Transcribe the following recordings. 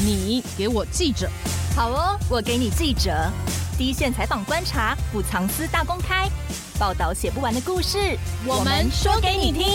你给我记者，好哦，我给你记者，第一线采访观察，不藏私大公开，报道写不完的故事，我们说给你听。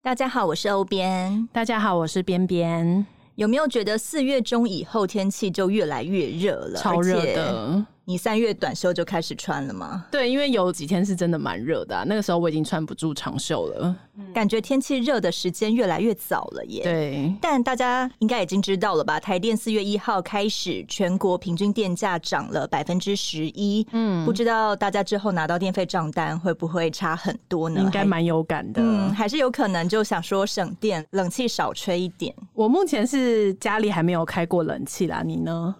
大家好，我是欧编。大家好，我是边边。有没有觉得四月中以后天气就越来越热了？超热的。你三月短袖就开始穿了吗？对，因为有几天是真的蛮热的啊，那个时候我已经穿不住长袖了。感觉天气热的时间越来越早了耶。对，但大家应该已经知道了吧？台电四月一号开始，全国平均电价涨了百分之十一。嗯，不知道大家之后拿到电费账单会不会差很多呢？应该蛮有感的。嗯，还是有可能就想说省电，冷气少吹一点。我目前是家里还没有开过冷气啦，你呢？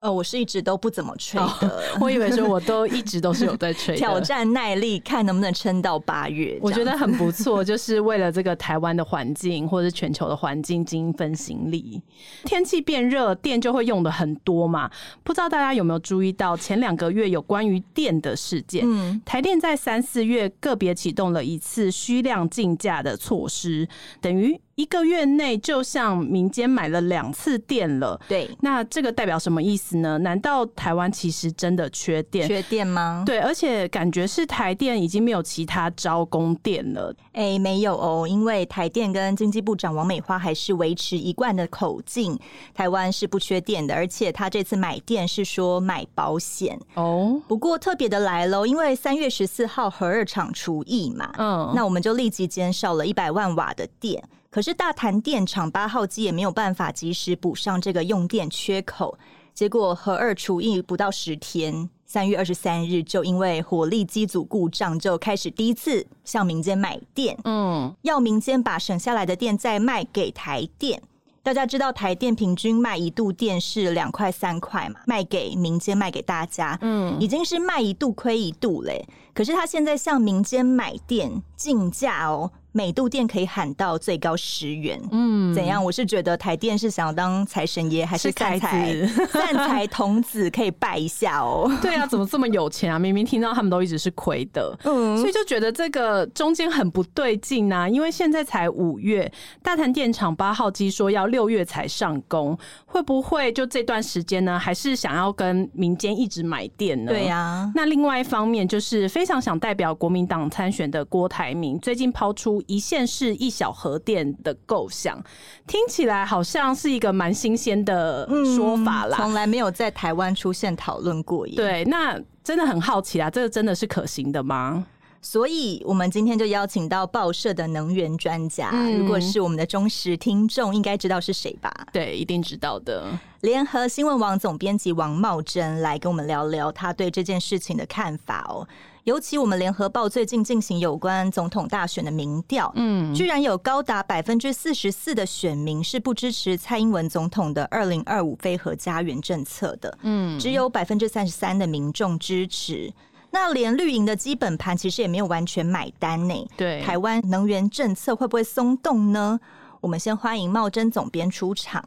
呃，我是一直都不怎么吹的。哦，我以为说我都一直都是有在吹。挑战耐力，看能不能撑到八月。我觉得很不错，就是为了这个台湾的环境或者是全球的环境尽一份心力。天气变热，电就会用的很多嘛。不知道大家有没有注意到，前两个月有关于电的事件。嗯，台电在三四月个别启动了一次虚量竞价的措施，等于。一个月内就向民间买了两次电了，对，那这个代表什么意思呢？难道台湾其实真的缺电？缺电吗？对，而且感觉是台电已经没有其他招供电了。哎、欸，没有哦，因为台电跟经济部长王美花还是维持一贯的口径，台湾是不缺电的，而且他这次买电是说买保险哦。不过特别的来喽，因为三月十四号核二厂除役嘛，嗯，那我们就立即减少了一百万瓦的电。可是大潭电厂八号机也没有办法及时补上这个用电缺口，结果核二除役不到十天，三月二十三日就因为火力机组故障，就开始第一次向民间买电，嗯，要民间把省下来的电再卖给台电。大家知道台电平均卖一度电是两块三块嘛，卖给民间卖给大家，嗯，已经是卖一度亏一度嘞。可是他现在向民间买电竞价哦。每度电可以喊到最高十元，嗯，怎样？我是觉得台电是想要当财神爷，还是散财？散 财童子可以拜一下哦。对啊，怎么这么有钱啊？明明听到他们都一直是亏的，嗯，所以就觉得这个中间很不对劲啊。因为现在才五月，大潭电厂八号机说要六月才上工，会不会就这段时间呢？还是想要跟民间一直买电呢？对呀。那另外一方面，就是非常想代表国民党参选的郭台铭，最近抛出。一线市一小核电的构想，听起来好像是一个蛮新鲜的说法啦，从来没有在台湾出现讨论过耶。对，那真的很好奇啊，这个真的是可行的吗？所以我们今天就邀请到报社的能源专家，嗯，如果是我们的忠实听众，应该知道是谁吧？对，一定知道的。联合新闻网总编辑王茂珍来跟我们聊聊他对这件事情的看法哦。尤其我们联合报最近进行有关总统大选的民调，嗯，居然有高达百分之四十四的选民是不支持蔡英文总统的二零二五非核家园政策的，嗯，只有百分之三十三的民众支持。那连绿营的基本盘其实也没有完全买单呢。对，台湾能源政策会不会松动呢？我们先欢迎茂贞总编出场。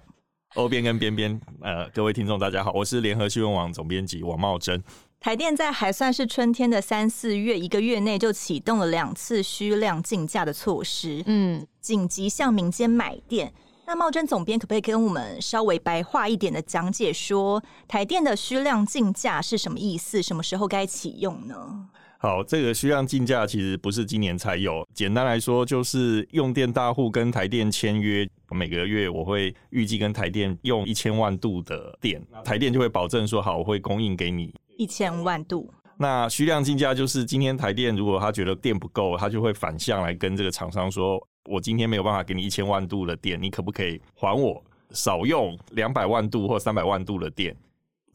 欧编跟边边，呃，各位听众大家好，我是联合新闻网总编辑王茂贞。台电在还算是春天的三四月，一个月内就启动了两次需量竞价的措施，嗯，紧急向民间买电。那茂贞总编可不可以跟我们稍微白话一点的讲解说，台电的需量竞价是什么意思？什么时候该启用呢？好，这个需量竞价其实不是今年才有，简单来说就是用电大户跟台电签约，每个月我会预计跟台电用一千万度的电，台电就会保证说好，我会供应给你。一千万度，那虚量竞价就是今天台电如果他觉得电不够，他就会反向来跟这个厂商说：“我今天没有办法给你一千万度的电，你可不可以还我少用两百万度或三百万度的电，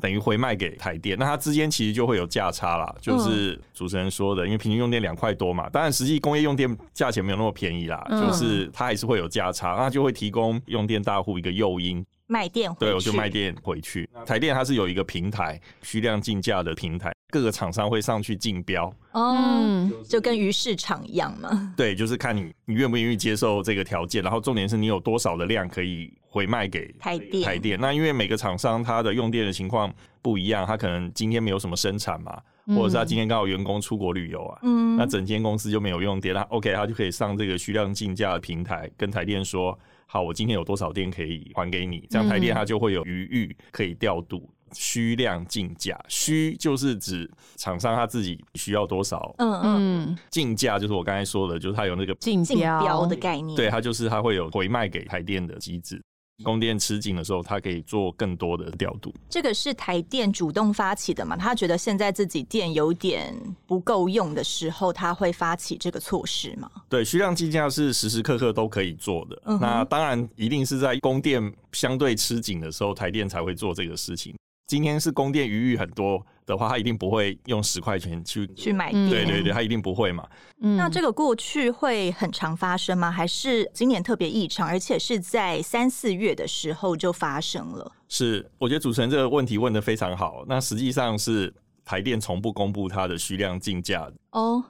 等于回卖给台电？”那它之间其实就会有价差啦，就是主持人说的，因为平均用电两块多嘛，当然实际工业用电价钱没有那么便宜啦，就是它还是会有价差，那就会提供用电大户一个诱因。卖电回去，对，我就卖电回去。台电它是有一个平台，虚量竞价的平台，各个厂商会上去竞标，嗯，就跟鱼市场一样嘛。对，就是看你你愿不愿意接受这个条件，然后重点是你有多少的量可以回卖给台电。台电，那因为每个厂商它的用电的情况不一样，它可能今天没有什么生产嘛，或者是他今天刚好员工出国旅游啊，嗯，那整间公司就没有用电，那 OK，他就可以上这个虚量竞价的平台，跟台电说，好，我今天有多少电可以还给你，这样台电它就会有余裕可以调度。虚量竞价，虚就是指厂商他自己需要多少，嗯嗯，竞价就是我刚才说的，就是它有那个竞标的概念，对，它就是它会有回卖给台电的机制。供电吃紧的时候，它可以做更多的调度。这个是台电主动发起的嘛？他觉得现在自己电有点不够用的时候，他会发起这个措施吗？对，虚量计价是时时刻刻都可以做的。嗯、那当然，一定是在供电相对吃紧的时候，台电才会做这个事情。今天是供电余裕很多的话，他一定不会用十块钱去去买电。对对对，他一定不会嘛。嗯，那这个过去会很常发生吗？还是今年特别异常，而且是在三四月的时候就发生了？是，我觉得主持人这个问题问的非常好。那实际上是台电从不公布它的虚量竞价哦。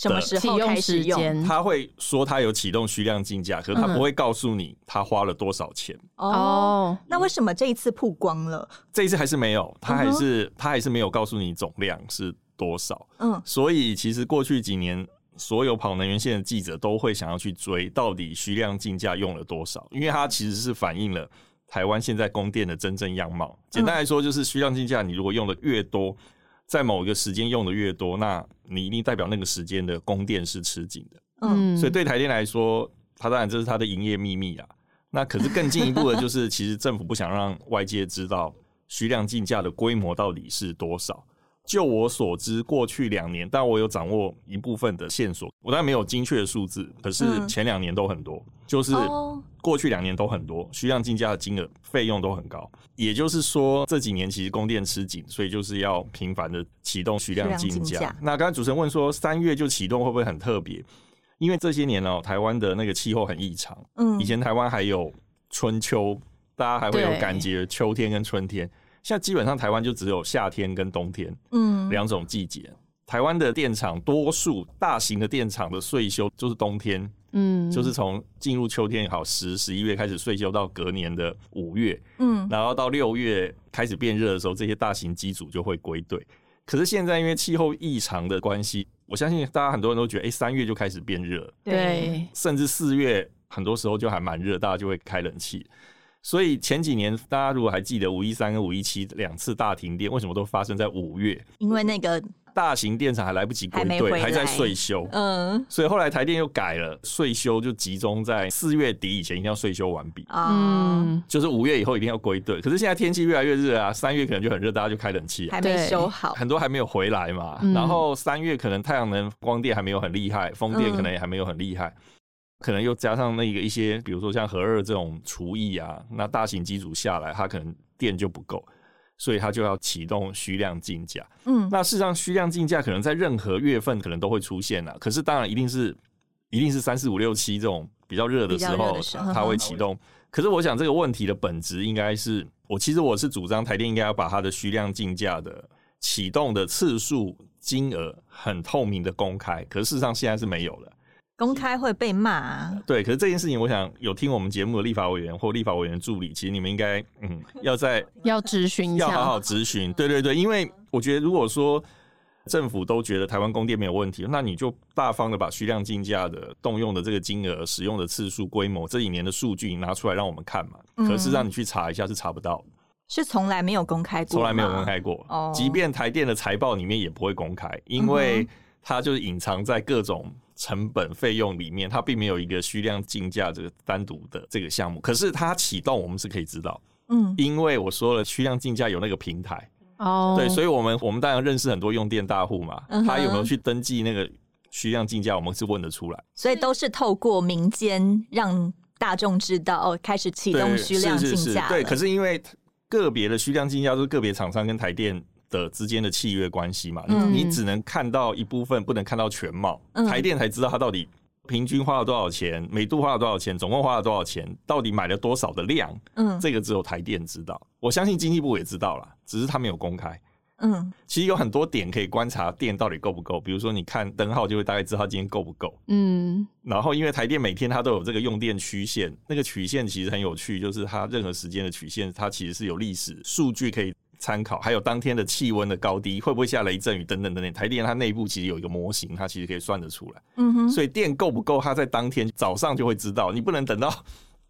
什么时候开始用？他会说他有启动虚量竞价，可是他不会告诉你他花了多少钱。嗯、哦，那为什么这一次曝光了？这一次还是没有，他还是、嗯、他还是没有告诉你总量是多少。嗯，所以其实过去几年，所有跑能源线的记者都会想要去追到底虚量竞价用了多少，因为它其实是反映了台湾现在供电的真正样貌。简单来说，就是虚量竞价，你如果用的越多。在某一个时间用的越多，那你一定代表那个时间的供电是吃紧的。嗯，所以对台电来说，它当然这是它的营业秘密啊。那可是更进一步的就是，其实政府不想让外界知道虚量竞价的规模到底是多少。就我所知，过去两年，但我有掌握一部分的线索，我当然没有精确的数字，可是前两年都很多，嗯、就是过去两年都很多，需量竞价的金额费用都很高。也就是说，这几年其实供电吃紧，所以就是要频繁的启动虚量竞价。那刚才主持人问说，三月就启动会不会很特别？因为这些年哦、喔，台湾的那个气候很异常。嗯，以前台湾还有春秋，大家还会有感觉秋天跟春天。现在基本上台湾就只有夏天跟冬天，嗯，两种季节。台湾的电厂多数大型的电厂的岁休就是冬天，嗯，就是从进入秋天也好十十一月开始岁休到隔年的五月，嗯，然后到六月开始变热的时候，这些大型机组就会归队。可是现在因为气候异常的关系，我相信大家很多人都觉得，哎，三月就开始变热，对，甚至四月很多时候就还蛮热，大家就会开冷气。所以前几年，大家如果还记得五一三跟五一七两次大停电，为什么都发生在五月？因为那个大型电厂还来不及归队，还，在税修。嗯，所以后来台电又改了，税修就集中在四月底以前一定要税修完毕。嗯，就是五月以后一定要归队。可是现在天气越来越热啊，三月可能就很热，大家就开冷气，还没修好，很多还没有回来嘛。嗯、然后三月可能太阳能光电还没有很厉害，风电可能也还没有很厉害。嗯可能又加上那个一些，比如说像核二这种厨艺啊，那大型机组下来，它可能电就不够，所以它就要启动虚量竞价。嗯，那事实上虚量竞价可能在任何月份可能都会出现啊，可是当然一定是一定是三四五六七这种比较热的时候，它会启动。可是我想这个问题的本质应该是，我其实我是主张台电应该要把它的虚量竞价的启动的次数、金额很透明的公开，可是事实上现在是没有的。公开会被骂啊，对。可是这件事情，我想有听我们节目的立法委员或立法委员助理，其实你们应该嗯，要在 要咨询，要好好咨询。对对对，因为我觉得如果说政府都觉得台湾供电没有问题，那你就大方的把虚量竞价的动用的这个金额、使用的次数、规模这几年的数据拿出来让我们看嘛。可是让你去查一下是查不到的，是从来没有公开过，从来没有公开过。哦，即便台电的财报里面也不会公开，因为它就是隐藏在各种。成本费用里面，它并没有一个虚量竞价这个单独的这个项目，可是它启动我们是可以知道，嗯，因为我说了虚量竞价有那个平台，哦，对，所以我们我们当然认识很多用电大户嘛，嗯、他有没有去登记那个虚量竞价，我们是问得出来，所以都是透过民间让大众知道哦，开始启动虚量竞价，对，可是因为个别的虚量竞价都是个别厂商跟台电。的之间的契约关系嘛，嗯、你只能看到一部分，不能看到全貌。嗯、台电才知道它到底平均花了多少钱，每度花了多少钱，总共花了多少钱，到底买了多少的量。嗯，这个只有台电知道。我相信经济部也知道了，只是他没有公开。嗯，其实有很多点可以观察电到底够不够，比如说你看灯号就会大概知道它今天够不够。嗯，然后因为台电每天它都有这个用电曲线，那个曲线其实很有趣，就是它任何时间的曲线，它其实是有历史数据可以。参考，还有当天的气温的高低，会不会下雷阵雨等等等等。台电它内部其实有一个模型，它其实可以算得出来。嗯哼，所以电够不够，它在当天早上就会知道。你不能等到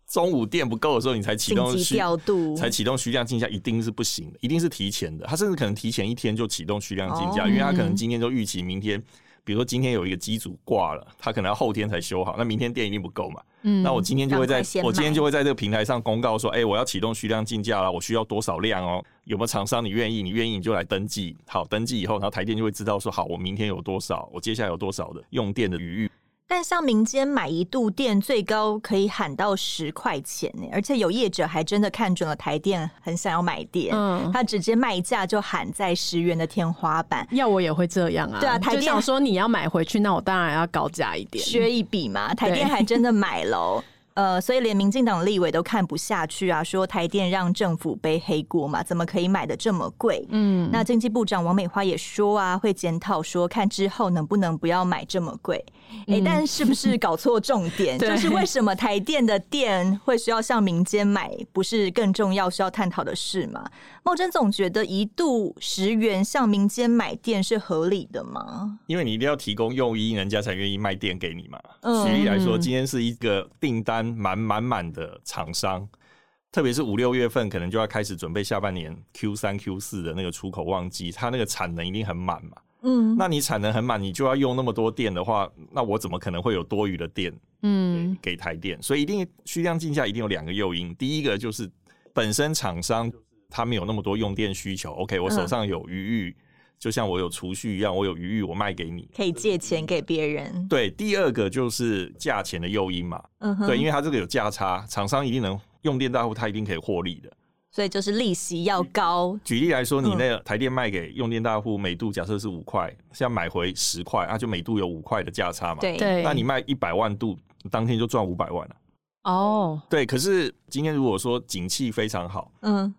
中午电不够的时候，你才启动需调度，才启动虚量竞价，一定是不行的，一定是提前的。它甚至可能提前一天就启动虚量竞价，因为它可能今天就预期明天。比如说今天有一个机组挂了，他可能要后天才修好，那明天电一定不够嘛。嗯，那我今天就会在我今天就会在这个平台上公告说，哎、欸，我要启动虚量竞价了，我需要多少量哦？有没有厂商你愿意？你愿意你就来登记。好，登记以后，然后台电就会知道说，好，我明天有多少，我接下来有多少的用电的余裕。但像民间买一度电最高可以喊到十块钱呢，而且有业者还真的看准了台电，很想要买电，嗯，他直接卖价就喊在十元的天花板。要我也会这样啊，对啊，台电想说你要买回去，那我当然要高价一点，削一笔嘛。台电还真的买了。呃，所以连民进党立委都看不下去啊，说台电让政府背黑锅嘛，怎么可以买的这么贵？嗯，那经济部长王美花也说啊，会检讨说，看之后能不能不要买这么贵。哎、欸，但是不是搞错重点？就是为什么台电的电会需要向民间买，不是更重要需要探讨的事吗？茂珍总觉得一度十元向民间买电是合理的吗？因为你一定要提供诱因，人家才愿意卖电给你嘛。举例来说，今天是一个订单满满满的厂商，特别是五六月份，可能就要开始准备下半年 Q 三 Q 四的那个出口旺季，它那个产能一定很满嘛。嗯，那你产能很满，你就要用那么多电的话，那我怎么可能会有多余的电？嗯，给台电，所以一定虚量竞价一定有两个诱因，第一个就是本身厂商他们有那么多用电需求，OK，我手上有余裕，就像我有储蓄一样，我有余裕，我卖给你，可以借钱给别人。对，第二个就是价钱的诱因嘛，嗯哼，对，因为它这个有价差，厂商一定能用电大户，他一定可以获利的。所以就是利息要高。举例来说，你那个台电卖给用电大户，每度假设是五块，现在买回十块，啊就每度有五块的价差嘛。对，那你卖一百万度，当天就赚五百万了。哦，对。可是今天如果说景气非常好，嗯，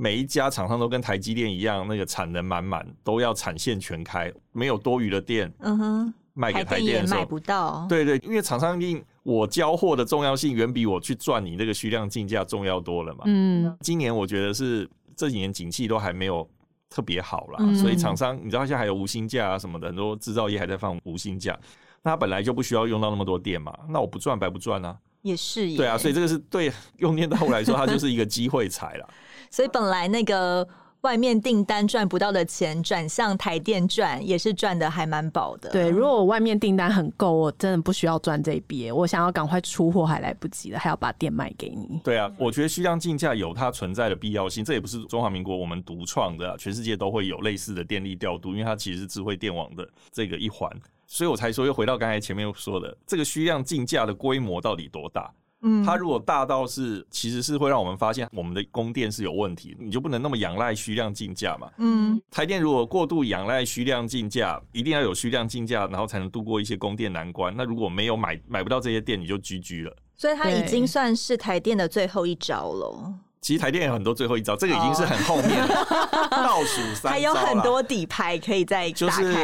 每一家厂商都跟台积电一样，那个产能满满，都要产线全开，没有多余的电，嗯哼，卖给台电的时候买不到。对对，因为厂商一定。我交货的重要性远比我去赚你那个虚量竞价重要多了嘛。嗯，今年我觉得是这几年景气都还没有特别好啦，嗯、所以厂商你知道现在还有无薪假啊什么的，很多制造业还在放无薪假，那他本来就不需要用到那么多电嘛，那我不赚白不赚啊？也是，对啊，所以这个是对用电大户来说，它就是一个机会财啦。所以本来那个。外面订单赚不到的钱转向台电赚，也是赚的还蛮饱的。对，如果我外面订单很够，我真的不需要赚这一笔，我想要赶快出货还来不及了，还要把电卖给你。对啊，我觉得虚量竞价有它存在的必要性，这也不是中华民国我们独创的，全世界都会有类似的电力调度，因为它其实是智慧电网的这个一环，所以我才说又回到刚才前面说的，这个虚量竞价的规模到底多大？嗯，它如果大到是，其实是会让我们发现我们的供电是有问题，你就不能那么仰赖虚量竞价嘛。嗯，台电如果过度仰赖虚量竞价，一定要有虚量竞价，然后才能度过一些供电难关。那如果没有买买不到这些电，你就 GG 了。所以它已经算是台电的最后一招了。其实台电有很多最后一招，这个已经是很后面 倒数三招，还有很多底牌可以再打开。就是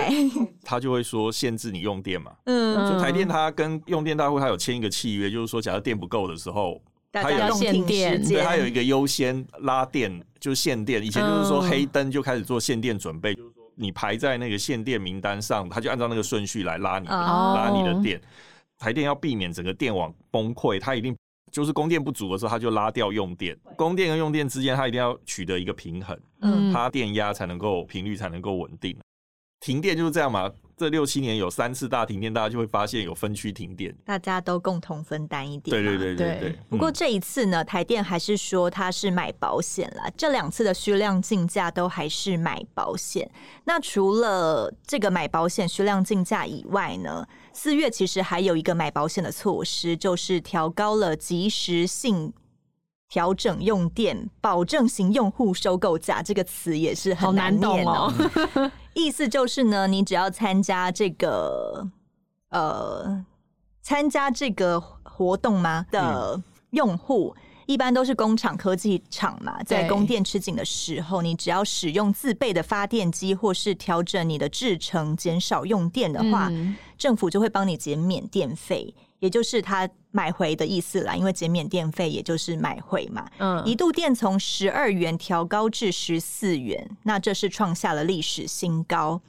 他就会说限制你用电嘛，嗯，就台电它跟用电大户它有签一个契约，就是说假如电不够的时候，它有限电，对，它有一个优先拉电，就是限电。以前就是说黑灯就开始做限电准备，就是说你排在那个限电名单上，他就按照那个顺序来拉你拉你的电。台电要避免整个电网崩溃，它一定。就是供电不足的时候，它就拉掉用电。供电跟用电之间，它一定要取得一个平衡，嗯，它电压才能够频率才能够稳定。停电就是这样嘛，这六七年有三次大停电，大家就会发现有分区停电，大家都共同分担一点。对对对对对。不过这一次呢，台电还是说它是买保险啦。这两次的虚量竞价都还是买保险。那除了这个买保险虚量竞价以外呢？四月其实还有一个买保险的措施，就是调高了及时性调整用电保证型用户收购价，这个词也是很难念哦。意思就是呢，你只要参加这个呃参加这个活动吗的用户。嗯一般都是工厂、科技厂嘛，在供电吃紧的时候，你只要使用自备的发电机，或是调整你的制程，减少用电的话，嗯、政府就会帮你减免电费。也就是他买回的意思啦，因为减免电费，也就是买回嘛。嗯，一度电从十二元调高至十四元，那这是创下了历史新高。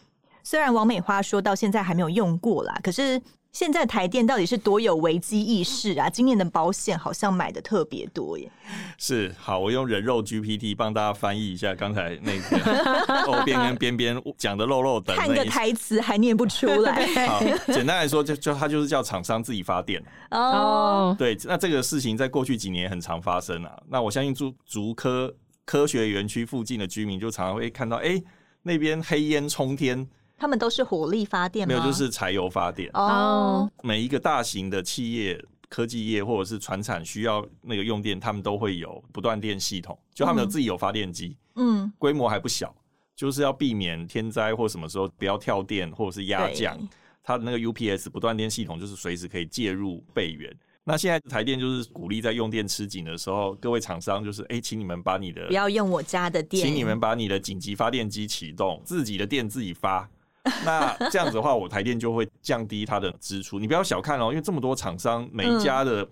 虽然王美花说到现在还没有用过啦，可是。现在台电到底是多有危机意识啊？今年的保险好像买的特别多耶。是，好，我用人肉 GPT 帮大家翻译一下刚才那个欧 边跟边边讲的漏漏等。看个台词还念不出来。好，简单来说，就就它就是叫厂商自己发电。哦，对，那这个事情在过去几年很常发生啊。那我相信住竹科科学园区附近的居民就常常会看到，哎、欸，那边黑烟冲天。他们都是火力发电吗？没有，就是柴油发电。哦，每一个大型的企业、科技业或者是船产需要那个用电，他们都会有不断电系统，就他们有自己有发电机。嗯，规模还不小，就是要避免天灾或什么时候不要跳电或者是压降，它的那个 UPS 不断电系统就是随时可以介入备援。那现在台电就是鼓励在用电吃紧的时候，各位厂商就是哎、欸，请你们把你的不要用我家的电，请你们把你的紧急发电机启动，自己的电自己发。那这样子的话，我台电就会降低它的支出。你不要小看哦，因为这么多厂商，每一家的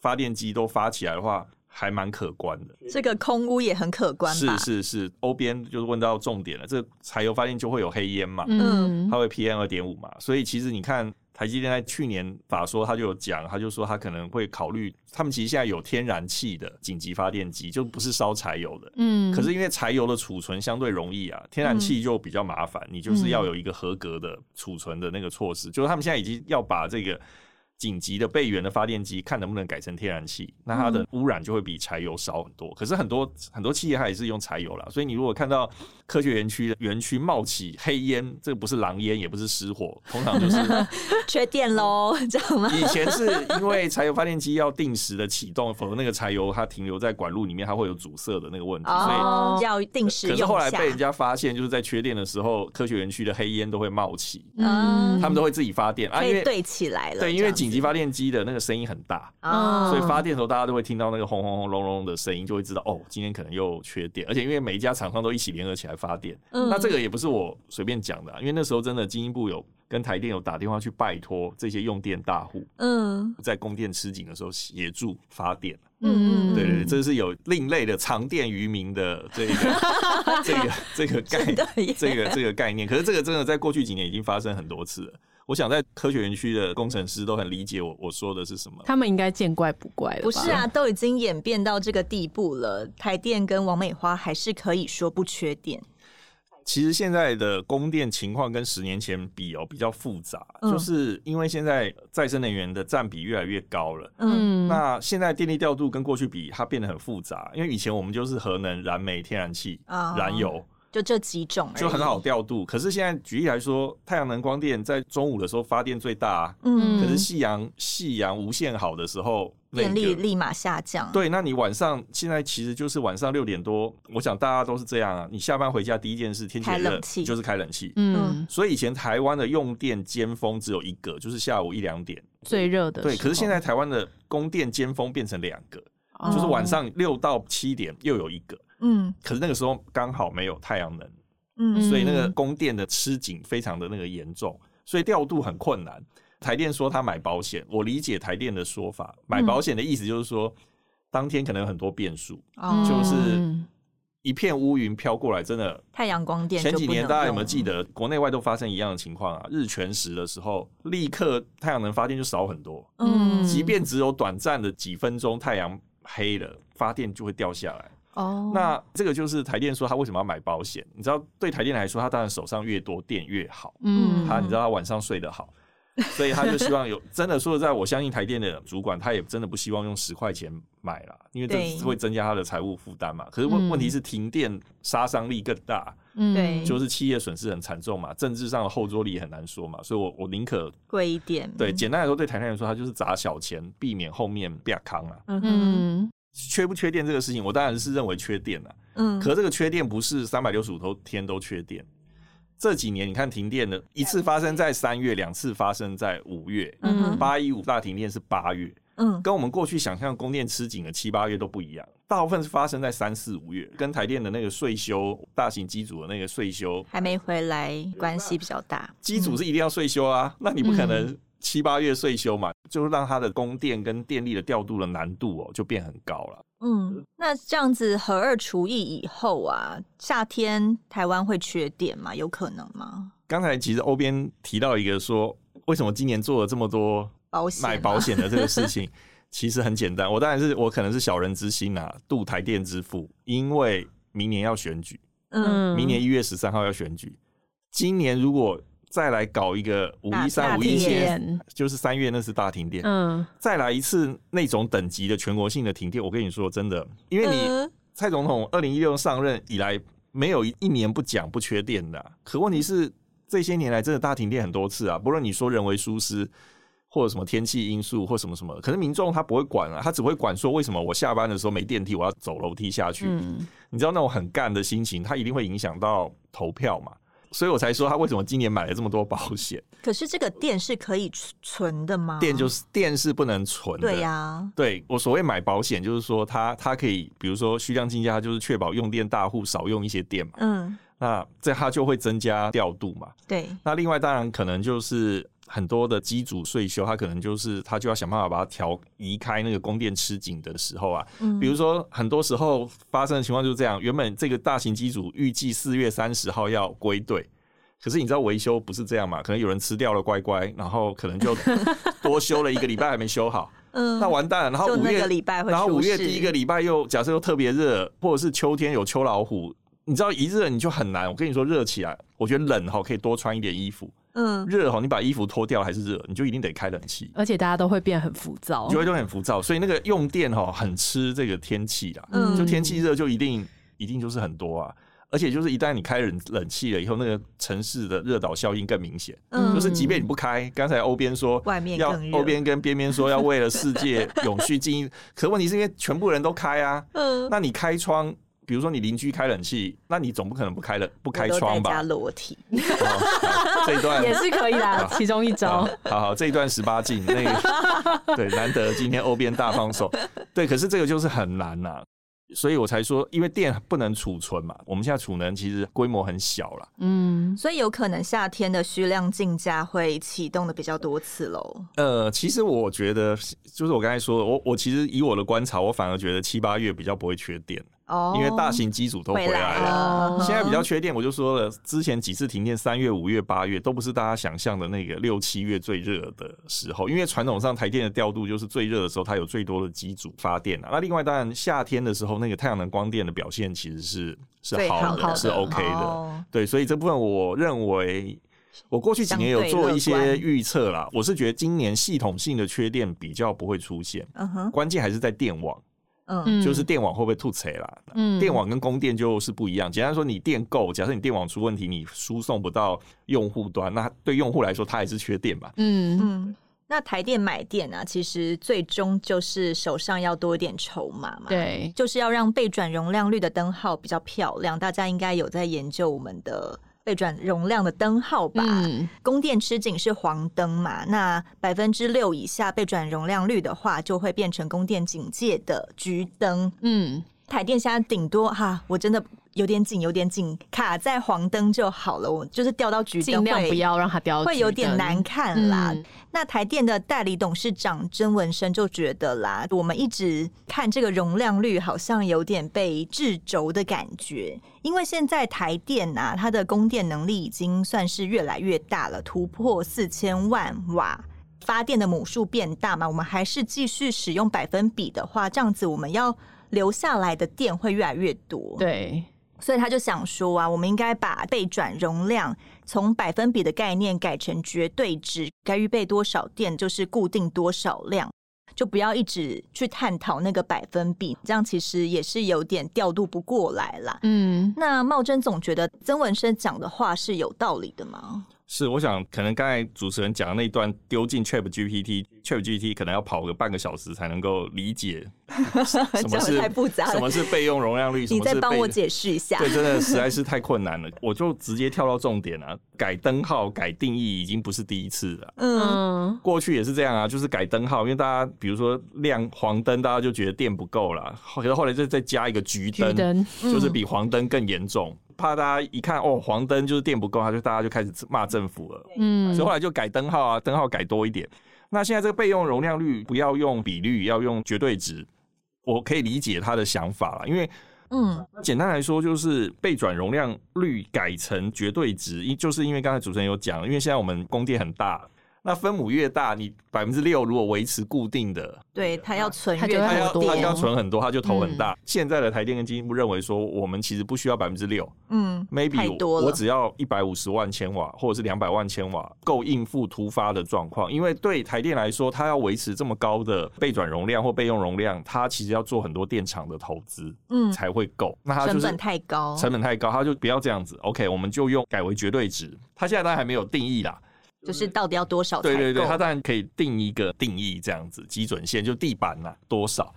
发电机都发起来的话，还蛮可观的。这个空屋也很可观。是是是，欧边就是问到重点了。这柴油发电就会有黑烟嘛，嗯，它会 PM 二点五嘛，所以其实你看。台积电在去年法说，他就有讲，他就说他可能会考虑，他们其实现在有天然气的紧急发电机，就不是烧柴油的。嗯。可是因为柴油的储存相对容易啊，天然气就比较麻烦，你就是要有一个合格的储存的那个措施，就是他们现在已经要把这个。紧急的备援的发电机，看能不能改成天然气，那它的污染就会比柴油少很多。可是很多很多企业它也是用柴油啦，所以你如果看到科学园区的园区冒起黑烟，这个不是狼烟，也不是失火，通常就是 缺电喽，知道吗？以前是因为柴油发电机要定时的启动，否则那个柴油它停留在管路里面，它会有阻塞的那个问题，所以要定时。可是后来被人家发现，就是在缺电的时候，科学园区的黑烟都会冒起，嗯，他们都会自己发电，啊，因为对起来了，对，因为紧急发电机的那个声音很大，哦，所以发电的时候大家都会听到那个轰轰轰隆隆的声音，就会知道哦，今天可能又缺电。而且因为每一家厂商都一起联合起来发电，嗯，那这个也不是我随便讲的，因为那时候真的经营部有跟台电有打电话去拜托这些用电大户，嗯，在供电吃紧的时候协助发电，嗯，对对对，这是有另类的长电于民的这个 这个这个概念，这个这个概念。可是这个真的在过去几年已经发生很多次了。我想在科学园区的工程师都很理解我我说的是什么，他们应该见怪不怪了。不是啊，都已经演变到这个地步了，台电跟王美花还是可以说不缺电。其实现在的供电情况跟十年前比哦比较复杂，嗯，就是因为现在再生能源的占比越来越高了。嗯，那现在电力调度跟过去比，它变得很复杂，因为以前我们就是核能、燃煤、天然气、哦、燃油。就这几种，就很好调度。可是现在举例来说，太阳能光电在中午的时候发电最大，嗯，可是夕阳夕阳无限好的时候，电力立马下降。对，那你晚上现在其实就是晚上六点多，我想大家都是这样啊。你下班回家第一件事，天气热就是开冷气，嗯。所以以前台湾的用电尖峰只有一个，就是下午一两点最热的。对，可是现在台湾的供电尖峰变成两个，就是晚上六到七点又有一个。嗯，可是那个时候刚好没有太阳能，嗯，所以那个供电的吃紧非常的那个严重，所以调度很困难。台电说他买保险，我理解台电的说法，买保险的意思就是说，当天可能有很多变数，就是一片乌云飘过来，真的太阳光电。前几年大家有没有记得，国内外都发生一样的情况啊？日全食的时候，立刻太阳能发电就少很多，嗯，即便只有短暂的几分钟太阳黑了，发电就会掉下来。哦，oh. 那这个就是台电说他为什么要买保险？你知道，对台电来说，他当然手上越多电越好。嗯，他你知道他晚上睡得好，所以他就希望有真的说实在，我相信台电的主管他也真的不希望用十块钱买了，因为这会增加他的财务负担嘛。可是问问题是停电杀伤力更大，嗯，对，就是企业损失很惨重嘛，政治上的后坐力很难说嘛。所以我我宁可贵一点。对，简单来说，对台电来说，他就是砸小钱，避免后面变康啊。嗯哼。缺不缺电这个事情，我当然是认为缺电了。嗯，可这个缺电不是三百六十五天都缺电。这几年你看停电的一次发生在三月，两次发生在五月。嗯，八一五大停电是八月。嗯，跟我们过去想象供电吃紧的七八月都不一样。大部分是发生在三四五月，跟台电的那个税修大型机组的那个税修还没回来关系比较大。机组是一定要税修啊，那你不可能。七八月岁休嘛，就让它的供电跟电力的调度的难度哦，就变很高了。嗯，那这样子核二除役以后啊，夏天台湾会缺电吗？有可能吗？刚才其实欧边提到一个说，为什么今年做了这么多保险买保险的这个事情，其实很简单。我当然是我可能是小人之心啊，度台电之腹，因为明年要选举，嗯，明年一月十三号要选举，今年如果。再来搞一个五一三五一七，就是三月那次大停电。嗯，再来一次那种等级的全国性的停电，我跟你说真的，因为你蔡总统二零一六上任以来没有一年不讲不缺电的，可问题是这些年来真的大停电很多次啊。不论你说人为疏失或者什么天气因素或什么什么，可是民众他不会管啊，他只会管说为什么我下班的时候没电梯，我要走楼梯下去。嗯，你知道那种很干的心情，他一定会影响到投票嘛。所以我才说他为什么今年买了这么多保险？可是这个电是可以存的吗？电就是电是不能存的。对呀、啊，对我所谓买保险就是说它它可以，比如说虚量竞价，就是确保用电大户少用一些电嘛。嗯，那这它就会增加调度嘛。对，那另外当然可能就是。很多的机组岁修，他可能就是他就要想办法把它调移开那个供电吃紧的时候啊，嗯，比如说很多时候发生的情况就是这样，原本这个大型机组预计四月三十号要归队，可是你知道维修不是这样嘛？可能有人吃掉了乖乖，然后可能就多修了一个礼拜还没修好，嗯，那完蛋了。然后五月然后五月第一个礼拜又假设又特别热，或者是秋天有秋老虎，你知道一热你就很难。我跟你说热起来，我觉得冷哈可以多穿一点衣服。嗯，热哈，你把衣服脱掉还是热，你就一定得开冷气，而且大家都会变很浮躁，就会都很浮躁，所以那个用电哈很吃这个天气啦。嗯，就天气热就一定一定就是很多啊，而且就是一旦你开冷冷气了以后，那个城市的热岛效应更明显。嗯，就是即便你不开，刚才欧边说外面要欧边跟边边说要为了世界 永续经营，可问题是因为全部人都开啊，嗯，那你开窗。比如说你邻居开冷气，那你总不可能不开了不开窗吧？加裸体，这一 段也是可以的，其中一招。好好，这一段十八禁，那个对，难得今天欧边大放手，对，可是这个就是很难呐、啊。所以我才说，因为电不能储存嘛，我们现在储能其实规模很小了。嗯，所以有可能夏天的虚量竞价会启动的比较多次喽。呃，其实我觉得，就是我刚才说的，我我其实以我的观察，我反而觉得七八月比较不会缺电。哦，因为大型机组都回来了，现在比较缺电。我就说了，之前几次停电，三月、五月、八月都不是大家想象的那个六七月最热的时候。因为传统上台电的调度就是最热的时候，它有最多的机组发电啊。那另外当然夏天的时候，那个太阳能光电的表现其实是是好的，好的是 OK 的。哦、对，所以这部分我认为，我过去几年有做一些预测啦。我是觉得今年系统性的缺电比较不会出现，嗯哼，关键还是在电网。嗯，就是电网会不会吐槽啦？嗯，电网跟供电就是不一样。简单说，你电够，假设你电网出问题，你输送不到用户端，那对用户来说，它还是缺电吧？嗯嗯。那台电买电啊，其实最终就是手上要多一点筹码嘛。对，就是要让被转容量率的灯号比较漂亮。大家应该有在研究我们的。备转容量的灯号吧，嗯、供电吃紧是黄灯嘛？那百分之六以下被转容量率的话，就会变成供电警戒的橘灯。嗯，台电现在顶多哈，我真的。有点紧，有点紧，卡在黄灯就好了。我就是掉到橘灯，尽量不要让它掉，会有点难看啦。嗯、那台电的代理董事长曾文生就觉得啦，我们一直看这个容量率，好像有点被制肘的感觉。因为现在台电啊，它的供电能力已经算是越来越大了，突破四千万瓦，发电的母数变大嘛。我们还是继续使用百分比的话，这样子我们要留下来的电会越来越多。对。所以他就想说啊，我们应该把备转容量从百分比的概念改成绝对值，该预备多少电就是固定多少量，就不要一直去探讨那个百分比，这样其实也是有点调度不过来啦。嗯，那茂贞总觉得曾文生讲的话是有道理的吗？是，我想可能刚才主持人讲的那一段丢进 Chat GPT，Chat GPT 可能要跑个半个小时才能够理解 什么是太复杂，什么是备用容量率，你再帮我解释一下？对，真的实在是太困难了，我就直接跳到重点了。改灯号、改定义已经不是第一次了。嗯，过去也是这样啊，就是改灯号，因为大家比如说亮黄灯，大家就觉得电不够了，可是后来再再加一个橘灯，就是比黄灯更严重。怕大家一看哦，黄灯就是电不够，他就大家就开始骂政府了。嗯，所以后来就改灯号啊，灯号改多一点。那现在这个备用容量率不要用比率，要用绝对值。我可以理解他的想法了，因为嗯，简单来说就是备转容量率改成绝对值，因就是因为刚才主持人有讲，因为现在我们供电很大。那分母越大，你百分之六如果维持固定的，对，它要存越多，它要它要存很多，它就投很大。嗯、现在的台电跟经济部认为说，我们其实不需要百分之六，嗯，maybe 我，我只要一百五十万千瓦或者是两百万千瓦够应付突发的状况。因为对台电来说，它要维持这么高的备转容量或备用容量，它其实要做很多电厂的投资，嗯，才会够。那它就是成本太高，成本太高，它就不要这样子。OK，我们就用改为绝对值。它现在当然还没有定义啦。就是到底要多少？对对对，它当然可以定一个定义，这样子基准线就地板呐、啊、多少？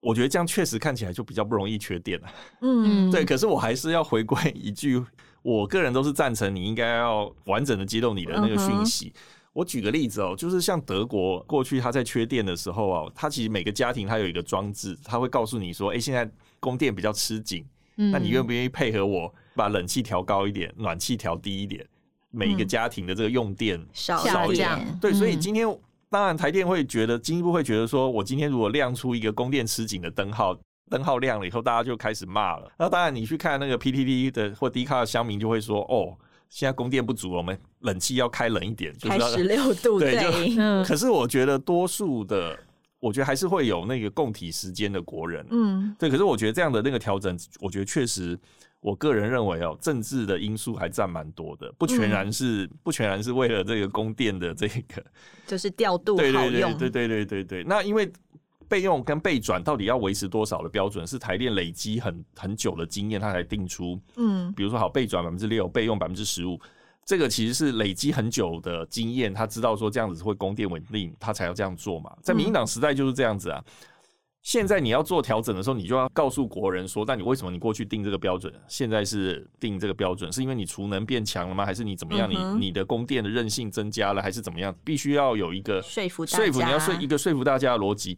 我觉得这样确实看起来就比较不容易缺电了。嗯，对。可是我还是要回归一句，我个人都是赞成你应该要完整的揭露你的那个讯息。嗯、我举个例子哦，就是像德国过去它在缺电的时候啊，它其实每个家庭它有一个装置，它会告诉你说，哎，现在供电比较吃紧，那你愿不愿意配合我把冷气调高一点，暖气调低一点？每一个家庭的这个用电少一点，对，所以今天当然台电会觉得，进一步会觉得说，我今天如果亮出一个供电吃紧的灯号，灯号亮了以后，大家就开始骂了。那当然你去看那个 PTT 的或 D 卡的乡民就会说，哦，现在供电不足了，我们冷气要开冷一点，就是十六度，对。就 可是我觉得多数的，我觉得还是会有那个供体时间的国人，嗯，对。可是我觉得这样的那个调整，我觉得确实。我个人认为哦政治的因素还占蛮多的不全然是不全然是为了这个供电的这个 就是调度好用对对对对对。那因为备用跟备转到底要维持多少的标准是台电累积很很久的经验他才定出嗯。比如说好备转百分之六备用百分之十五这个其实是累积很久的经验他知道说这样子会供电稳定他才要这样做嘛。在民进党时代就是这样子啊现在你要做调整的时候，你就要告诉国人说：“但你为什么你过去定这个标准，现在是定这个标准，是因为你储能变强了吗？还是你怎么样？你你的供电的韧性增加了，还是怎么样？必须要有一个说服说服你要说一个说服大家的逻辑。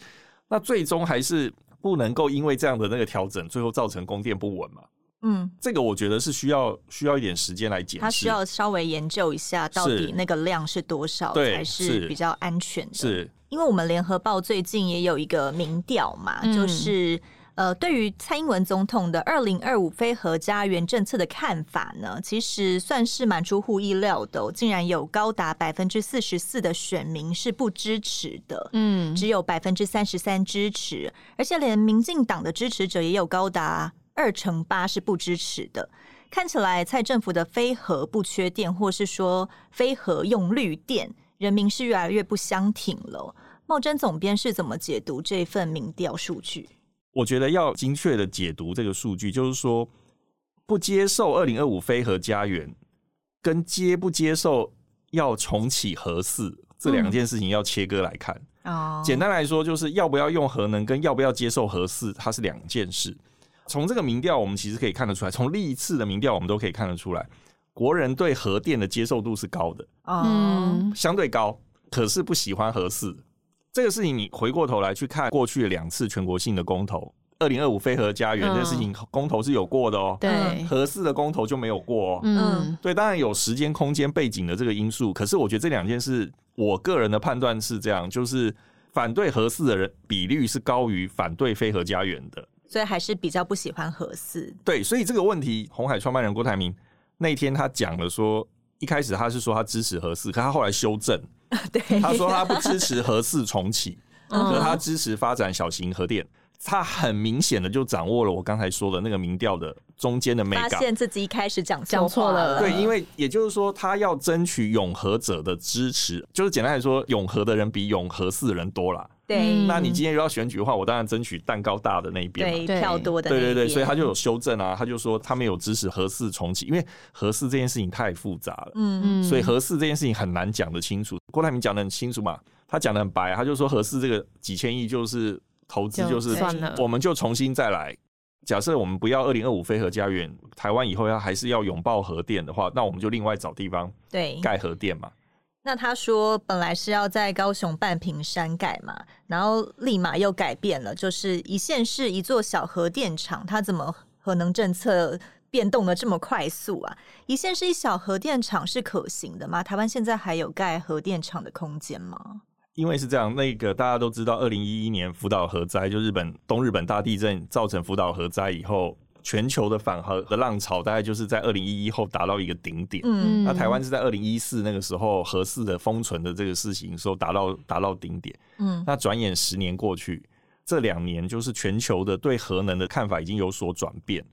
那最终还是不能够因为这样的那个调整，最后造成供电不稳嘛？嗯，这个我觉得是需要需要一点时间来解释。他需要稍微研究一下，到底那个量是多少才是比较安全的。是。因为我们联合报最近也有一个民调嘛，嗯、就是呃，对于蔡英文总统的二零二五非核家园政策的看法呢，其实算是蛮出乎意料的，竟然有高达百分之四十四的选民是不支持的，嗯，只有百分之三十三支持，而且连民进党的支持者也有高达二成八是不支持的。看起来蔡政府的非核不缺电，或是说非核用绿电，人民是越来越不相挺了。茂贞总编是怎么解读这份民调数据？我觉得要精确的解读这个数据，就是说不接受二零二五非核家园，跟接不接受要重启核四这两件事情要切割来看。哦、嗯，简单来说，就是要不要用核能，跟要不要接受核四，它是两件事。从这个民调，我们其实可以看得出来，从历次的民调，我们都可以看得出来，国人对核电的接受度是高的，嗯，相对高，可是不喜欢核四。这个事情，你回过头来去看过去的两次全国性的公投，二零二五非核家园这个事情，公投是有过的哦。对，核四的公投就没有过。嗯，对，当然有时间、空间、背景的这个因素。可是我觉得这两件事，我个人的判断是这样，就是反对核四的人比率是高于反对非核家园的，所以还是比较不喜欢核四。对，所以这个问题，红海创办人郭台铭那天他讲了说，一开始他是说他支持核四，可他后来修正。对，他说他不支持核四重启，可他支持发展小型核电。他很明显的就掌握了我刚才说的那个民调的中间的美感，发现自己一开始讲讲错了。对，因为也就是说，他要争取永和者的支持，就是简单来说，永和的人比永和四的人多啦。对，那你今天又要选举的话，我当然争取蛋糕大的那一边嘛，对，票多的。对对对，所以他就有修正啊，他就说他没有支持核四重启，因为核四这件事情太复杂了，嗯嗯，所以核四这件事情很难讲得清楚。郭台铭讲的很清楚嘛，他讲的很白，他就说合适这个几千亿就是。投资就是我们就重新再来。假设我们不要二零二五非核家园，台湾以后要还是要拥抱核电的话，那我们就另外找地方对盖核电嘛。那他说本来是要在高雄半屏山盖嘛，然后立马又改变了，就是一县市一座小核电厂，他怎么核能政策变动的这么快速啊？一线是一小核电厂是可行的吗？台湾现在还有盖核电厂的空间吗？因为是这样，那个大家都知道，二零一一年福岛核灾，就日本东日本大地震造成福岛核灾以后，全球的反核的浪潮大概就是在二零一一后达到一个顶点。嗯，那台湾是在二零一四那个时候核四的封存的这个事情时候达到达到顶点。嗯，那转眼十年过去，这两年就是全球的对核能的看法已经有所转变。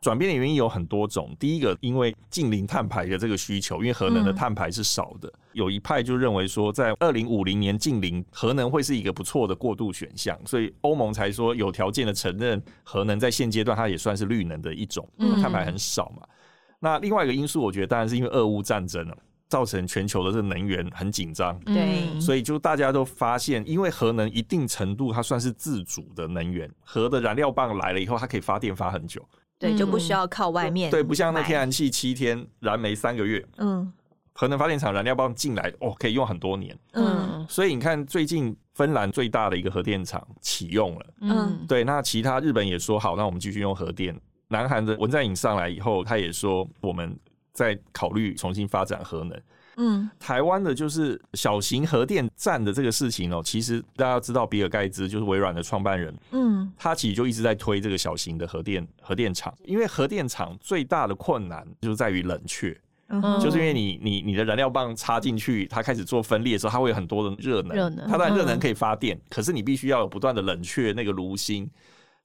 转变的原因有很多种。第一个，因为近零碳排的这个需求，因为核能的碳排是少的，嗯、有一派就认为说，在二零五零年近零，核能会是一个不错的过渡选项，所以欧盟才说有条件的承认核能在现阶段它也算是绿能的一种，碳排很少嘛。嗯、那另外一个因素，我觉得当然是因为俄乌战争了，造成全球的这个能源很紧张，对，所以就大家都发现，因为核能一定程度它算是自主的能源，核的燃料棒来了以后，它可以发电发很久。对，就不需要靠外面。对，不像那天然气七天燃煤三个月。嗯，核能发电厂燃料棒进来，哦，可以用很多年。嗯，所以你看，最近芬兰最大的一个核电厂启用了。嗯，对，那其他日本也说好，那我们继续用核电。南韩的文在寅上来以后，他也说我们在考虑重新发展核能。嗯，台湾的就是小型核电站的这个事情哦，其实大家知道比尔盖茨就是微软的创办人，嗯，他其实就一直在推这个小型的核电核电厂，因为核电厂最大的困难就是在于冷却，嗯，就是因为你你你的燃料棒插进去，它开始做分裂的时候，它会有很多的热能，热能，它当然热能可以发电，可是你必须要有不断的冷却那个炉芯。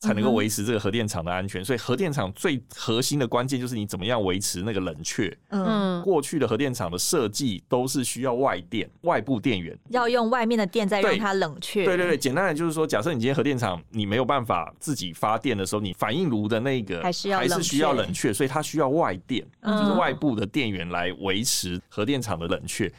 才能够维持这个核电厂的安全，所以核电厂最核心的关键就是你怎么样维持那个冷却。嗯，过去的核电厂的设计都是需要外电、外部电源，要用外面的电再让它冷却。对对对，简单的就是说，假设你今天核电厂你没有办法自己发电的时候，你反应炉的那个还是要还是需要冷却，所以它需要外电，就是外部的电源来维持核电厂的冷却。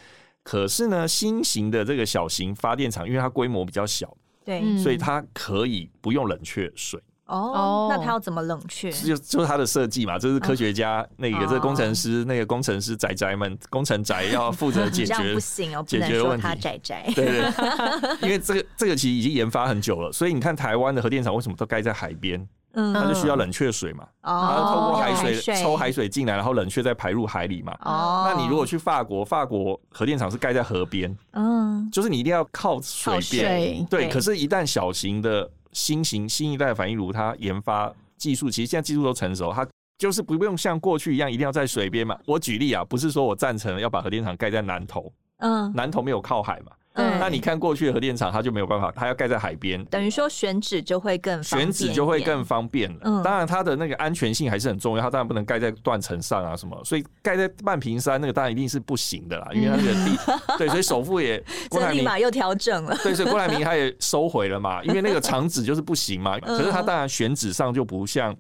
可是呢，新型的这个小型发电厂，因为它规模比较小。对，所以它可以不用冷却水哦。那它要怎么冷却？就就是它的设计嘛，这是科学家那个这个工程师那个工程师宅宅们工程宅要负责解决，不行哦，解决问题。宅宅，对对，因为这个这个其实已经研发很久了，所以你看台湾的核电厂为什么都盖在海边？嗯，它就需要冷却水嘛，它透过海水抽海水进来，然后冷却再排入海里嘛。哦，那你如果去法国，法国核电厂是盖在河边，嗯，就是你一定要靠水边，对。可是，一旦小型的新型新一代反应炉，它研发技术，其实现在技术都成熟，它就是不用像过去一样一定要在水边嘛。我举例啊，不是说我赞成要把核电厂盖在南投，嗯，南投没有靠海嘛。嗯，那你看过去的核电厂，它就没有办法，它要盖在海边，等于说选址就会更方便，选址就会更方便了。嗯，当然它的那个安全性还是很重要，它当然不能盖在断层上啊什么，所以盖在半屏山那个当然一定是不行的啦，因为它那个地，对，所以首富也郭台铭立马又调整了，对，所以郭台铭他也收回了嘛，因为那个 厂址就是不行嘛，可是他当然选址上就不像。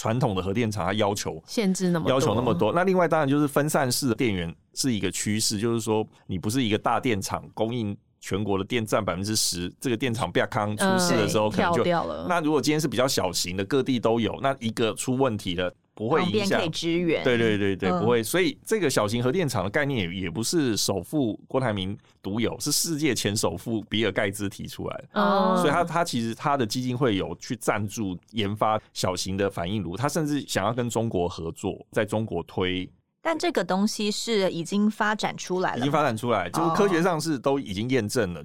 传统的核电厂，它要求限制那么，要求那么多。那另外当然就是分散式的电源是一个趋势，就是说你不是一个大电厂供应全国的电占百分之十，这个电厂不要康出事的时候可能就掉了。那如果今天是比较小型的，各地都有，那一个出问题了。不会影响，可以支援。对对对对，不会。所以这个小型核电厂的概念也也不是首富郭台铭独有，是世界前首富比尔盖茨提出来的。哦，所以他他其实他的基金会有去赞助研发小型的反应炉，他甚至想要跟中国合作，在中国推。但这个东西是已经发展出来了，已经发展出来，就是科学上是都已经验证了。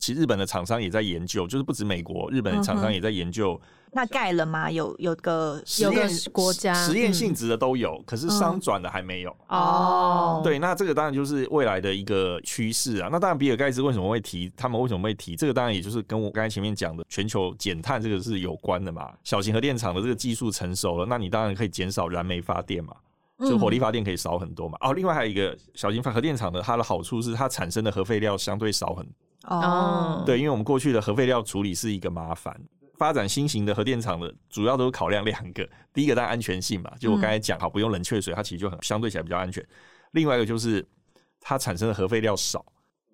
其实日本的厂商也在研究，就是不止美国，日本的厂商也在研究。那盖了吗？有有个有个国家实验性质的都有，可是商转的还没有。哦，对，那这个当然就是未来的一个趋势啊。那当然，比尔盖茨为什么会提？他们为什么会提？这个当然也就是跟我刚才前面讲的全球减碳这个是有关的嘛。小型核电厂的这个技术成熟了，那你当然可以减少燃煤发电嘛，就火力发电可以少很多嘛。哦，另外还有一个小型核电厂的它的好处是它产生的核废料相对少很多。哦，对，因为我们过去的核废料处理是一个麻烦。发展新型的核电厂的主要都是考量两个，第一个当然安全性嘛，就我刚才讲好，不用冷却水，它其实就很相对起来比较安全。另外一个就是它产生的核废料少，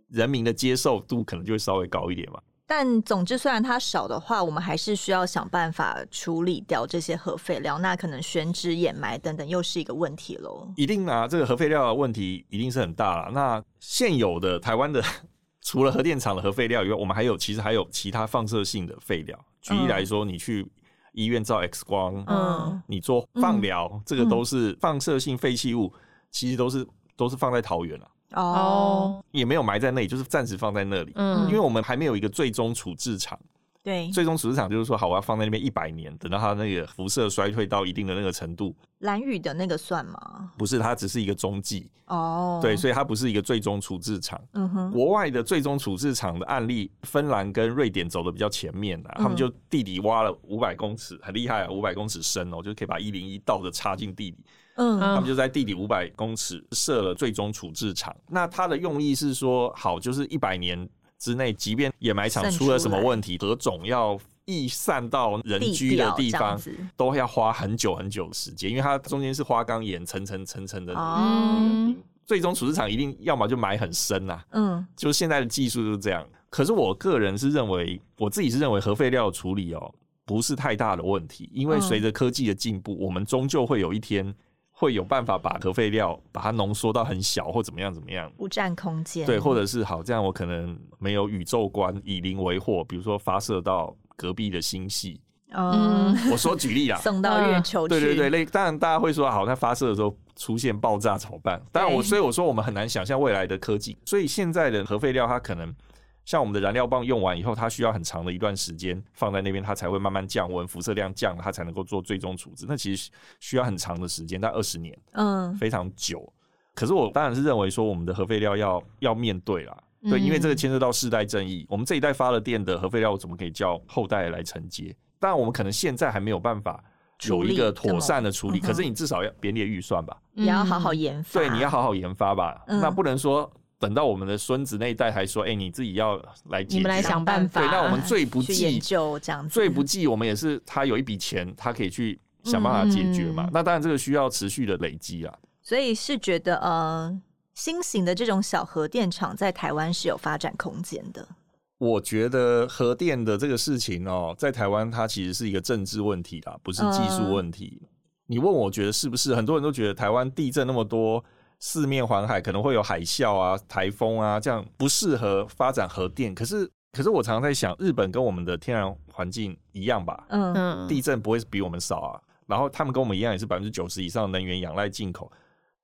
人民的接受度可能就会稍微高一点嘛。但总之，虽然它少的话，我们还是需要想办法处理掉这些核废料，那可能选址掩埋等等又是一个问题喽。一定啊，这个核废料的问题一定是很大了。那现有的台湾的。除了核电厂的核废料以外，我们还有其实还有其他放射性的废料。举例来说，你去医院照 X 光，嗯，你做放疗，嗯、这个都是放射性废弃物，其实都是都是放在桃园了。哦，也没有埋在那里，就是暂时放在那里。嗯，因为我们还没有一个最终处置场。对，最终处置场就是说，好，我要放在那边一百年，等到它那个辐射衰退到一定的那个程度。蓝雨的那个算吗？不是，它只是一个中继。哦，对，所以它不是一个最终处置场。嗯哼，国外的最终处置场的案例，芬兰跟瑞典走的比较前面的，嗯、他们就地底挖了五百公尺，很厉害啊，五百公尺深哦，就可以把一零一倒着插进地里。嗯，他们就在地底五百公尺设了最终处置场。那它的用意是说，好，就是一百年。之内，即便掩埋场出了什么问题，核种要逸散到人居的地方，都要花很久很久的时间，因为它中间是花岗岩层层层层的。哦，最终处置场一定要么就埋很深呐，嗯，就现在的技术就是这样。可是我个人是认为，我自己是认为核废料的处理哦，不是太大的问题，因为随着科技的进步，我们终究会有一天。会有办法把核废料把它浓缩到很小，或怎么样怎么样，不占空间。对，或者是好这样，我可能没有宇宙观，以邻为祸，比如说发射到隔壁的星系。嗯，我说举例啊，送到月球去。对对对，那当然大家会说，好，它发射的时候出现爆炸怎么办？当然我所以我说我们很难想象未来的科技，所以现在的核废料它可能。像我们的燃料棒用完以后，它需要很长的一段时间放在那边，它才会慢慢降温，辐射量降了，它才能够做最终处置。那其实需要很长的时间，大概二十年，嗯，非常久。可是我当然是认为说，我们的核废料要要面对啦，对，因为这个牵涉到世代正义。我们这一代发了电的核废料，怎么可以叫后代来承接？当然，我们可能现在还没有办法有一个妥善的处理，可是你至少要编列预算吧，也要好好研发。对，你要好好研发吧，那不能说。等到我们的孙子那一代还说：“哎、欸，你自己要来解决，你们来想办法。”对，那我们最不济研究这样子，最不济我们也是他有一笔钱，他可以去想办法解决嘛。嗯、那当然这个需要持续的累积啊。所以是觉得呃，新型的这种小核电厂在台湾是有发展空间的。我觉得核电的这个事情哦，在台湾它其实是一个政治问题啦，不是技术问题。嗯、你问我觉得是不是？很多人都觉得台湾地震那么多。四面环海，可能会有海啸啊、台风啊，这样不适合发展核电。可是，可是我常常在想，日本跟我们的天然环境一样吧？嗯嗯，地震不会比我们少啊。然后他们跟我们一样，也是百分之九十以上的能源仰赖进口。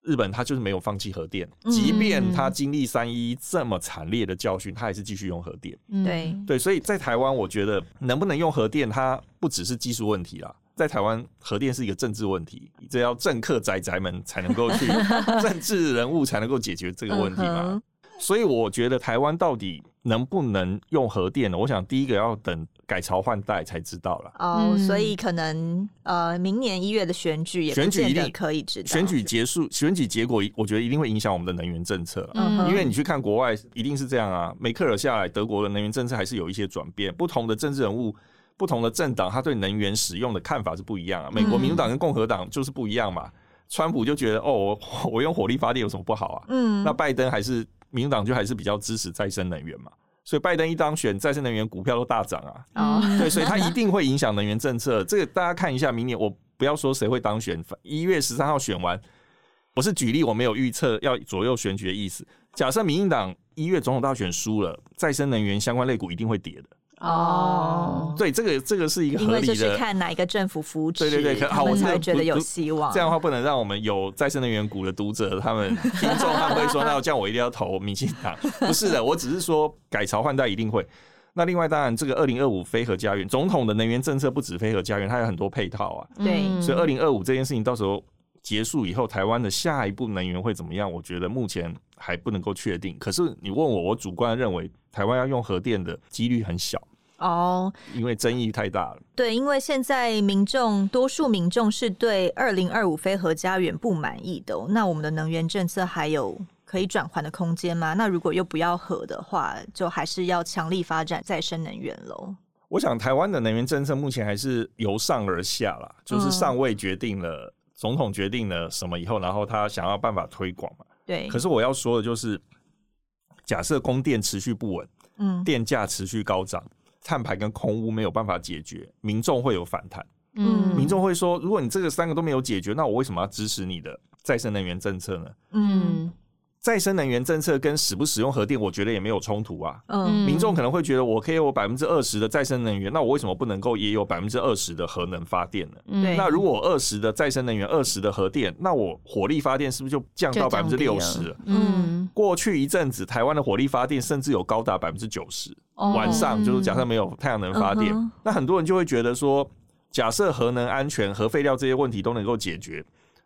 日本它就是没有放弃核电，即便它经历三一这么惨烈的教训，它还是继续用核电。对对，所以在台湾，我觉得能不能用核电，它不只是技术问题啦。在台湾，核电是一个政治问题，这要政客宅宅们才能够去，政治人物才能够解决这个问题嘛。所以我觉得台湾到底能不能用核电呢？我想第一个要等改朝换代才知道了。哦，所以可能呃，明年一月的选举也选举一定可以知道。选举结束，选举结果，我觉得一定会影响我们的能源政策。嗯，因为你去看国外，一定是这样啊。梅克尔下来，德国的能源政策还是有一些转变，不同的政治人物。不同的政党，他对能源使用的看法是不一样啊。美国民主党跟共和党就是不一样嘛。嗯、川普就觉得，哦，我 我用火力发电有什么不好啊？嗯，那拜登还是民主党就还是比较支持再生能源嘛。所以拜登一当选，再生能源股票都大涨啊。啊、对，所以他一定会影响能源政策。这个大家看一下，明年我不要说谁会当选，一月十三号选完，我是举例，我没有预测要左右选举的意思。假设民进党一月总统大选输了，再生能源相关类股一定会跌的。哦，对，这个这个是一个合理的，因为就是看哪一个政府扶持，对对对，好，我才会觉得有希望。这样的话，不能让我们有再生能源股的读者，他们 听众他们会说，那这样我一定要投民进党。不是的，我只是说改朝换代一定会。那另外，当然这个二零二五非核家园，总统的能源政策不止非核家园，它有很多配套啊。对，所以二零二五这件事情到时候结束以后，台湾的下一步能源会怎么样？我觉得目前还不能够确定。可是你问我，我主观认为。台湾要用核电的几率很小哦，因为争议太大了。对，因为现在民众多数民众是对二零二五非核家园不满意的。那我们的能源政策还有可以转换的空间吗？那如果又不要核的话，就还是要强力发展再生能源喽。我想台湾的能源政策目前还是由上而下啦，就是上位决定了，嗯、总统决定了什么以后，然后他想要办法推广嘛。对。可是我要说的就是。假设供电持续不稳，嗯，电价持续高涨，碳排跟空污没有办法解决，民众会有反弹，嗯，民众会说，如果你这个三个都没有解决，那我为什么要支持你的再生能源政策呢？嗯，再生能源政策跟使不使用核电，我觉得也没有冲突啊。嗯，民众可能会觉得，我可以有百分之二十的再生能源，那我为什么不能够也有百分之二十的核能发电呢？对。那如果二十的再生能源，二十的核电，那我火力发电是不是就降到百分之六十？嗯，过去一阵子，台湾的火力发电甚至有高达百分之九十。晚上就是假设没有太阳能发电，嗯，那很多人就会觉得说，假设核能安全、核废料这些问题都能够解决，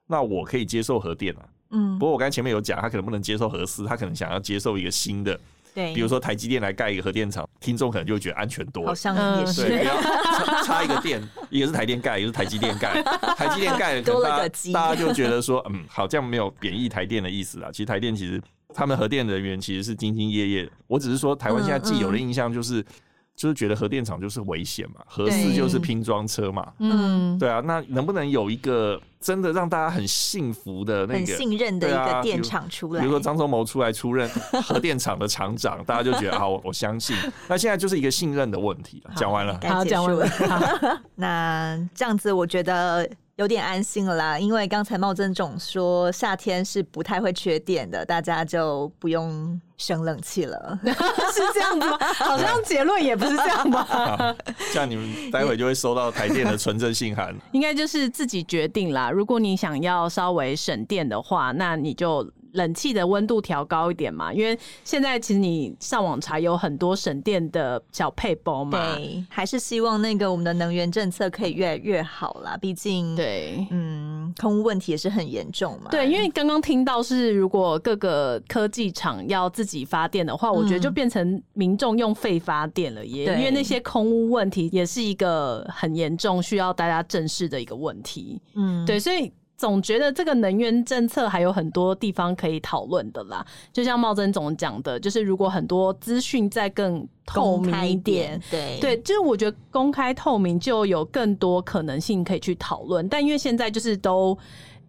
那我可以接受核电啊。嗯，不过我刚才前面有讲，他可能不能接受核四，他可能想要接受一个新的，对，比如说台积电来盖一个核电厂，听众可能就会觉得安全多，好像也是，对，插 插一个电，一个是台电盖，一个是台积电盖，台积电盖多了个机，大家就觉得说，嗯，好像没有贬义台电的意思啊。其实台电其实他们核电人员其实是兢兢业业，我只是说台湾现在既有的印象就是。嗯嗯就是觉得核电厂就是危险嘛，核四就是拼装车嘛，嗯，对啊，那能不能有一个真的让大家很幸福的那个、很信任的一个电厂出来？比如说张忠谋出来出任 核电厂的厂长，大家就觉得 好，我相信。那现在就是一个信任的问题。讲完了，好，讲完了。那这样子，我觉得。有点安心了啦，因为刚才茂增总说夏天是不太会缺电的，大家就不用生冷气了，是这样子吗？好像结论也不是这样吧？这样你们待会就会收到台电的纯正信函。应该就是自己决定啦。如果你想要稍微省电的话，那你就。冷气的温度调高一点嘛，因为现在其实你上网查有很多省电的小配包嘛。对，还是希望那个我们的能源政策可以越来越好啦。毕竟，对，嗯，空污问题也是很严重嘛。对，因为刚刚听到是如果各个科技厂要自己发电的话，嗯，我觉得就变成民众用废发电了耶。因为那些空污问题也是一个很严重需要大家正视的一个问题。嗯，对，所以。总觉得这个能源政策还有很多地方可以讨论的啦，就像茂珍总讲的，就是如果很多资讯再更透明一点，对对，就是我觉得公开透明就有更多可能性可以去讨论，但因为现在就是都。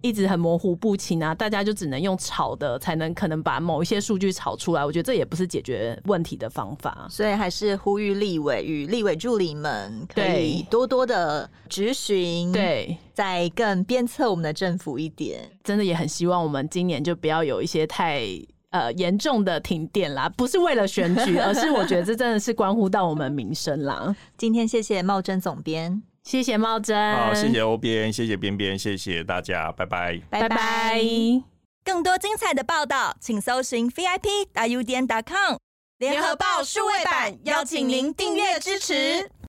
一直很模糊不清啊，大家就只能用炒的才能可能把某一些数据炒出来，我觉得这也不是解决问题的方法，所以还是呼吁立委与立委助理们可以多多的质询，对，再更鞭策我们的政府一点。真的也很希望我们今年就不要有一些太呃严重的停电啦，不是为了选举，而是我觉得这真的是关乎到我们民生啦。今天谢谢茂增总编。谢谢茂真，好，谢谢欧边，谢谢边边，谢谢大家，拜拜，拜拜。更多精彩的报道，请搜寻 VIP 大 U 点 com 联合报数位版，邀请您订阅支持。